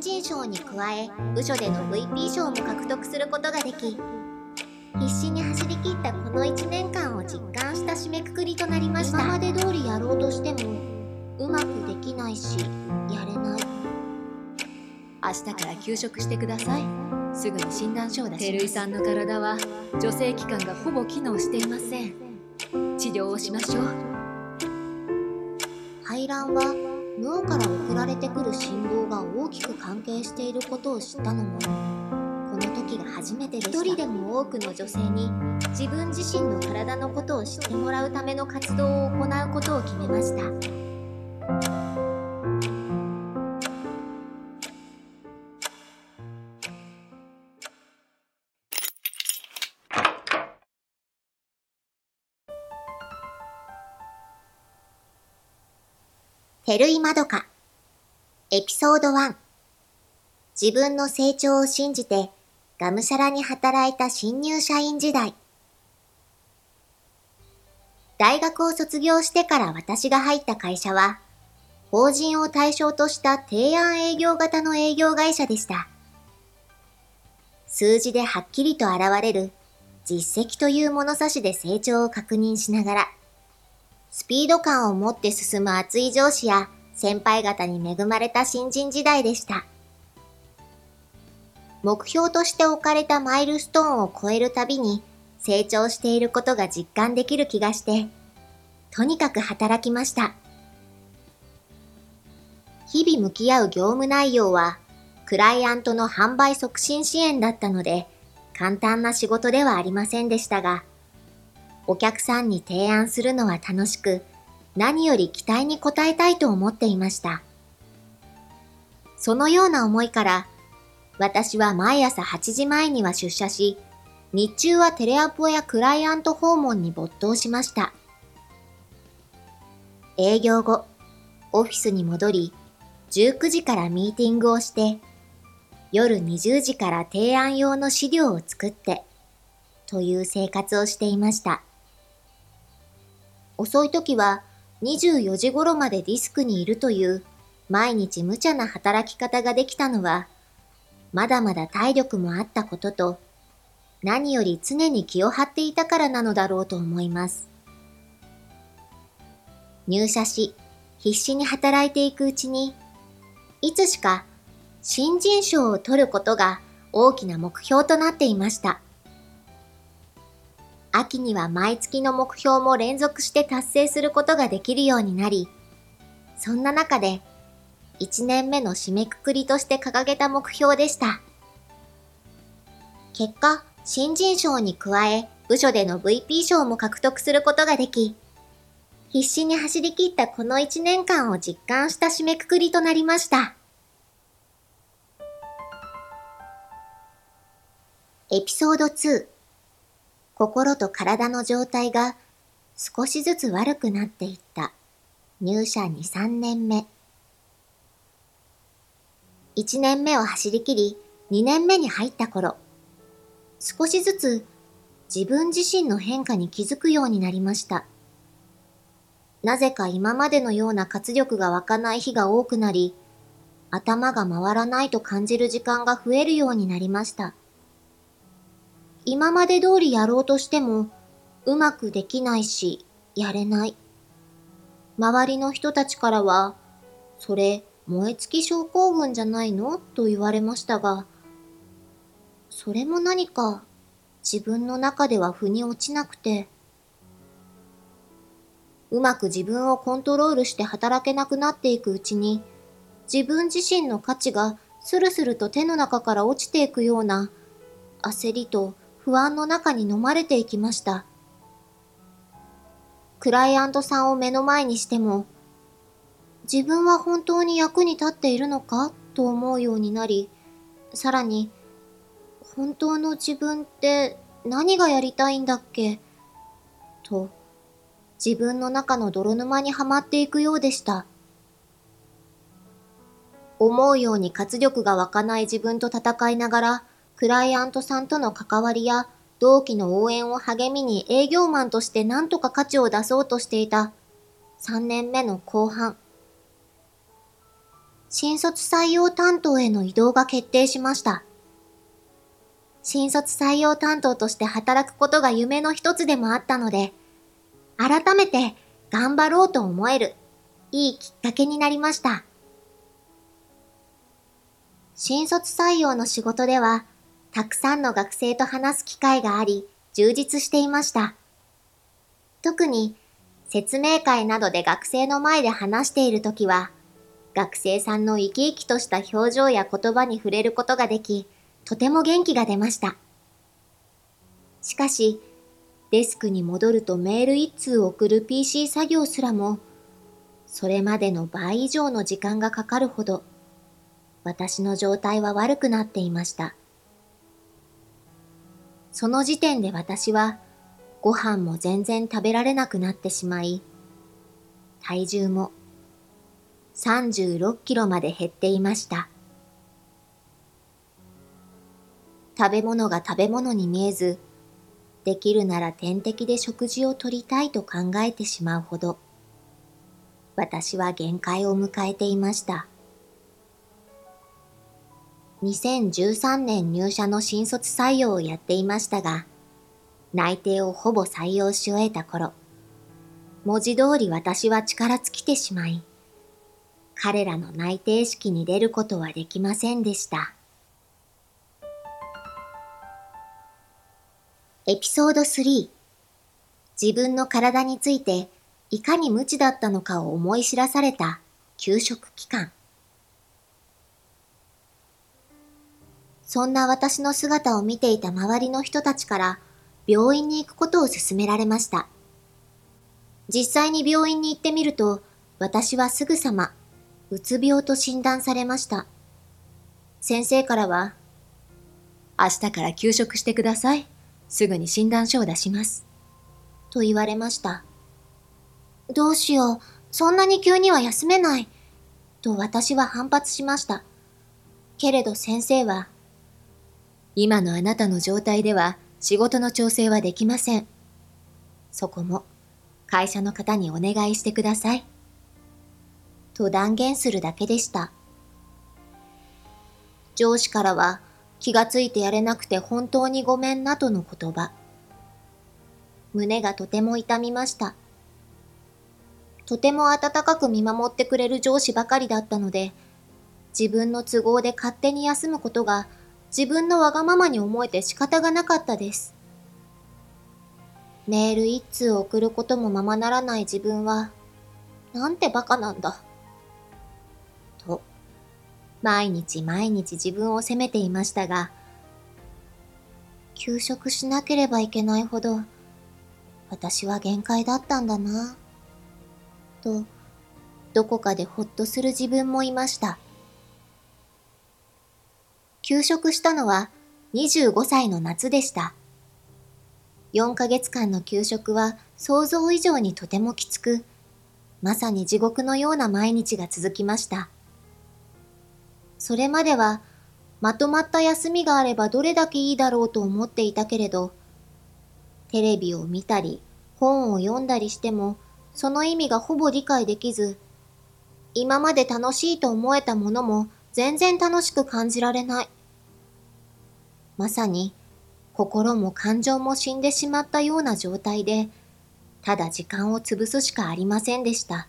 新人賞に加え部署での VP 賞も獲得することができ必死に走り切ったこの1年間を実感した締めくくりとなりました。今まで通りやろうとしてもうまくできないしやれない。明日から休職してください。すぐに診断書を出し照井さんの体は女性器官がほぼ機能していません。治療をしましょう。排卵は脳から送られてくる信号が大きく関係していることを知ったのもこの時が初めてでした。一人でも多くの女性に自分自身の体のことを知ってもらうための活動を行うことを決めました。照井まどか。エピソード1自分の成長を信じてがむしゃらに働いた新入社員時代。大学を卒業してから私が入った会社は法人を対象とした提案営業型の営業会社でした。数字ではっきりと現れる実績という物差しで成長を確認しながらスピード感を持って進む熱い上司や先輩方に恵まれた新人時代でした。目標として置かれたマイルストーンを超えるたびに成長していることが実感できる気がして、とにかく働きました。日々向き合う業務内容は、クライアントの販売促進支援だったので、簡単な仕事ではありませんでしたが、お客さんに提案するのは楽しく、何より期待に応えたいと思っていました。そのような思いから、私は毎朝8時前には出社し、日中はテレアポやクライアント訪問に没頭しました。営業後、オフィスに戻り、19時からミーティングをして、夜20時から提案用の資料を作って、という生活をしていました。遅い時は24時頃までディスクにいるという毎日無茶な働き方ができたのは、まだまだ体力もあったことと、何より常に気を張っていたからなのだろうと思います。入社し、必死に働いていくうちに、いつしか新人賞を取ることが大きな目標となっていました。秋には毎月の目標も連続して達成することができるようになり、そんな中で、1年目の締めくくりとして掲げた目標でした。結果、新人賞に加え、部署での VP 賞も獲得することができ、必死に走り切ったこの1年間を実感した締めくくりとなりました。エピソード2心と体の状態が少しずつ悪くなっていった入社2、3年目。1年目を走り切り2年目に入った頃、少しずつ自分自身の変化に気づくようになりました。なぜか今までのような活力が湧かない日が多くなり、頭が回らないと感じる時間が増えるようになりました。今まで通りやろうとしても、うまくできないし、やれない。周りの人たちからは、それ、燃え尽き症候群じゃないの？と言われましたが、それも何か自分の中では腑に落ちなくて、うまく自分をコントロールして働けなくなっていくうちに、自分自身の価値がスルスルと手の中から落ちていくような焦りと不安の中に飲まれていきました。クライアントさんを目の前にしても、自分は本当に役に立っているのか？と思うようになり、さらに、本当の自分って何がやりたいんだっけ？と、自分の中の泥沼にはまっていくようでした。思うように活力が湧かない自分と戦いながら、クライアントさんとの関わりや同期の応援を励みに営業マンとして何とか価値を出そうとしていた3年目の後半。新卒採用担当への移動が決定しました。新卒採用担当として働くことが夢の一つでもあったので、改めて頑張ろうと思える、いいきっかけになりました。新卒採用の仕事では、たくさんの学生と話す機会があり、充実していました。特に、説明会などで学生の前で話しているときは、学生さんの生き生きとした表情や言葉に触れることができ、とても元気が出ました。しかし、デスクに戻るとメール一通送る PC 作業すらも、それまでの倍以上の時間がかかるほど私の状態は悪くなっていました。その時点で私はご飯も全然食べられなくなってしまい、体重も36キロまで減っていました。食べ物が食べ物に見えず、できるなら点滴で食事をとりたいと考えてしまうほど、私は限界を迎えていました。2013年入社の新卒採用をやっていましたが、内定をほぼ採用し終えた頃、文字通り私は力尽きてしまい、彼らの内定式に出ることはできませんでした。エピソード3自分の体についていかに無知だったのかを思い知らされた給食期間。そんな私の姿を見ていた周りの人たちから病院に行くことを勧められました。実際に病院に行ってみると、私はすぐさま、うつ病と診断されました。先生からは、明日から休職してください。すぐに診断書を出します。と言われました。どうしよう、そんなに急には休めない。と私は反発しました。けれど先生は、今のあなたの状態では仕事の調整はできません。そこも会社の方にお願いしてください。と断言するだけでした。上司からは気がついてやれなくて本当にごめんなとの言葉。胸がとても痛みました。とても温かく見守ってくれる上司ばかりだったので、自分の都合で勝手に休むことが自分のわがままに思えて仕方がなかったです。メール一通送ることもままならない自分は、なんてバカなんだ。と、毎日毎日自分を責めていましたが、休職しなければいけないほど、私は限界だったんだな。と、どこかでほっとする自分もいました。休職したのは25歳の夏でした。4ヶ月間の休職は想像以上にとてもきつく、まさに地獄のような毎日が続きました。それまではまとまった休みがあればどれだけいいだろうと思っていたけれど、テレビを見たり本を読んだりしてもその意味がほぼ理解できず、今まで楽しいと思えたものも全然楽しく感じられない。まさに心も感情も死んでしまったような状態で、ただ時間を潰すしかありませんでした。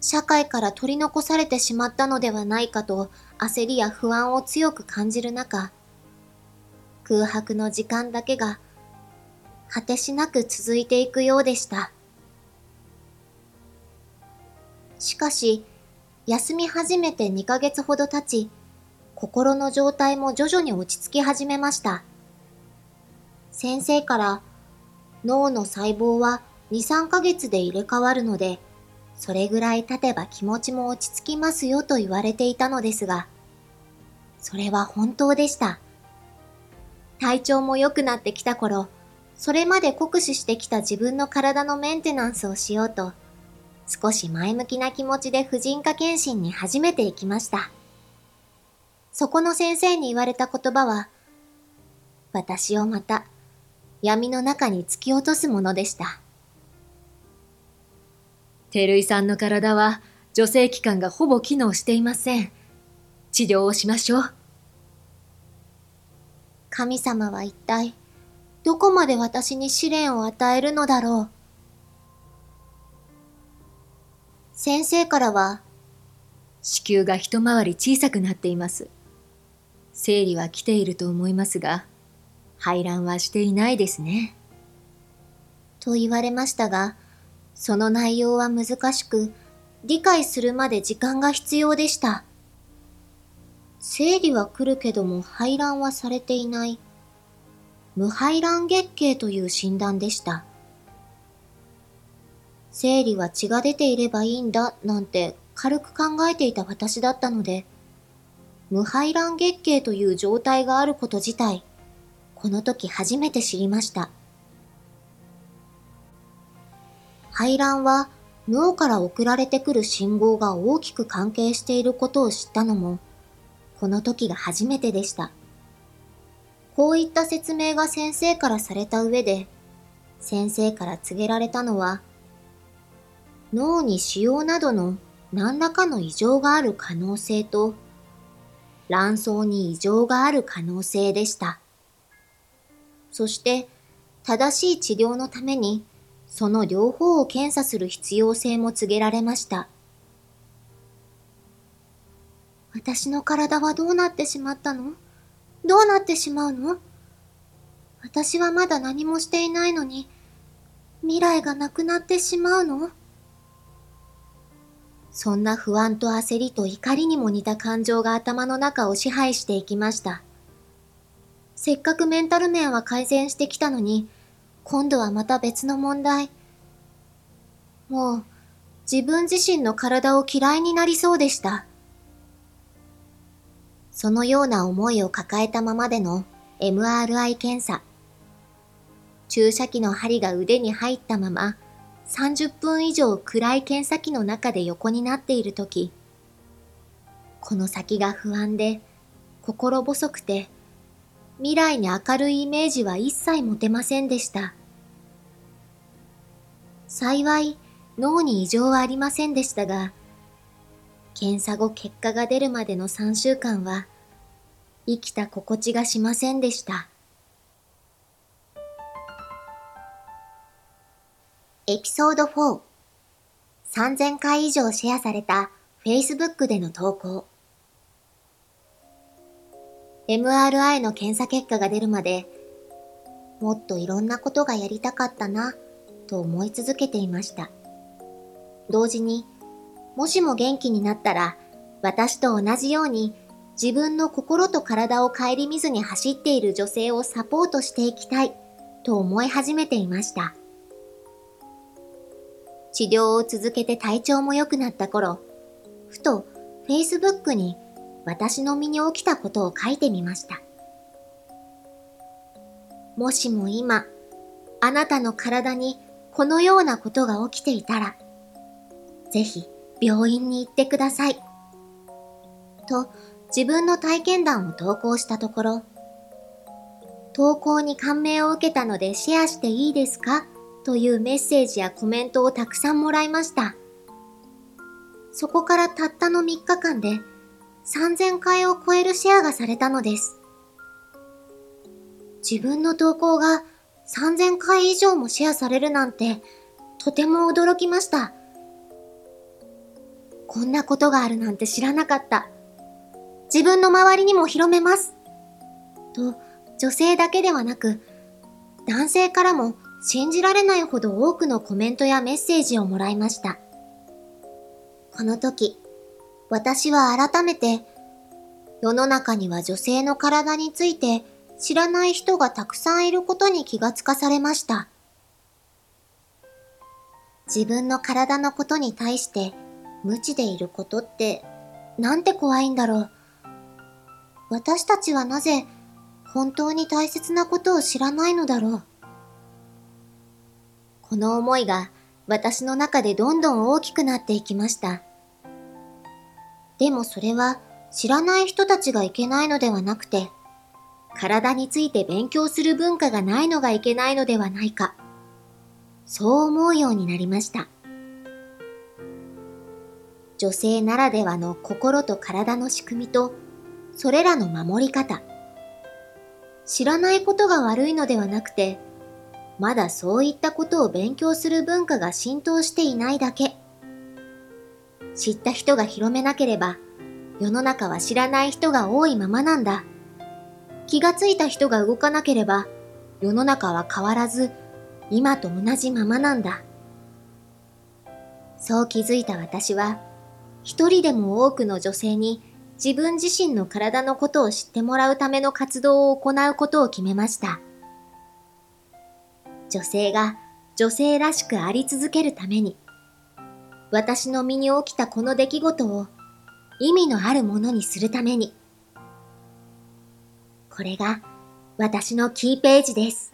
社会から取り残されてしまったのではないかと焦りや不安を強く感じる中、空白の時間だけが果てしなく続いていくようでした。しかし、休み始めて2ヶ月ほど経ち、心の状態も徐々に落ち着き始めました。先生から脳の細胞は2、3ヶ月で入れ替わるので、それぐらい経てば気持ちも落ち着きますよと言われていたのですが、それは本当でした。体調も良くなってきた頃、それまで酷使してきた自分の体のメンテナンスをしようと、少し前向きな気持ちで婦人科検診に初めて行きました。そこの先生に言われた言葉は、私をまた闇の中に突き落とすものでした。照井さんの体は女性器官がほぼ機能していません。治療をしましょう。神様は一体、どこまで私に試練を与えるのだろう。先生からは、子宮が一回り小さくなっています。生理は来ていると思いますが、排卵はしていないですね。と言われましたが、その内容は難しく、理解するまで時間が必要でした。生理は来るけども排卵はされていない。無排卵月経という診断でした。生理は血が出ていればいいんだなんて軽く考えていた私だったので、無排卵月経という状態があること自体、この時初めて知りました。排卵は脳から送られてくる信号が大きく関係していることを知ったのも、この時が初めてでした。こういった説明が先生からされた上で、先生から告げられたのは、脳に腫瘍などの何らかの異常がある可能性と、卵巣に異常がある可能性でした。そして、正しい治療のために、その両方を検査する必要性も告げられました。私の体はどうなってしまったの？どうなってしまうの？私はまだ何もしていないのに、未来がなくなってしまうの？そんな不安と焦りと怒りにも似た感情が頭の中を支配していきました。せっかくメンタル面は改善してきたのに、今度はまた別の問題。もう、自分自身の体を嫌いになりそうでした。そのような思いを抱えたままでの MRI 検査。注射器の針が腕に入ったまま30分以上暗い検査機の中で横になっているとき、この先が不安で心細くて未来に明るいイメージは一切持てませんでした。幸い脳に異常はありませんでしたが、検査後結果が出るまでの3週間は、生きた心地がしませんでした。エピソード4 3000回以上シェアされた Facebook での投稿 MRI の検査結果が出るまでもっといろんなことがやりたかったなと思い続けていました。同時にもしも元気になったら、私と同じように自分の心と体を顧みずに走っている女性をサポートしていきたいと思い始めていました。治療を続けて体調も良くなった頃、ふと Facebook に私の身に起きたことを書いてみました。もしも今、あなたの体にこのようなことが起きていたら、ぜひ病院に行ってください。と自分の体験談を投稿したところ、投稿に感銘を受けたのでシェアしていいですか？というメッセージやコメントをたくさんもらいました。そこからたったの3日間で3000回を超えるシェアがされたのです。自分の投稿が3000回以上もシェアされるなんてとても驚きました。こんなことがあるなんて知らなかった。自分の周りにも広めます。と、女性だけではなく、男性からも信じられないほど多くのコメントやメッセージをもらいました。この時、私は改めて、世の中には女性の体について知らない人がたくさんいることに気がつかされました。自分の体のことに対して無知でいることってなんて怖いんだろう。私たちはなぜ本当に大切なことを知らないのだろう。この思いが私の中でどんどん大きくなっていきました。でもそれは知らない人たちがいけないのではなくて、体について勉強する文化がないのがいけないのではないか。そう思うようになりました。女性ならではの心と体の仕組みと、それらの守り方。知らないことが悪いのではなくて、まだそういったことを勉強する文化が浸透していないだけ。知った人が広めなければ、世の中は知らない人が多いままなんだ。気がついた人が動かなければ、世の中は変わらず、今と同じままなんだ。そう気づいた私は、一人でも多くの女性に自分自身の体のことを知ってもらうための活動を行うことを決めました。女性が女性らしくあり続けるために、私の身に起きたこの出来事を意味のあるものにするために、これが私のキーページです。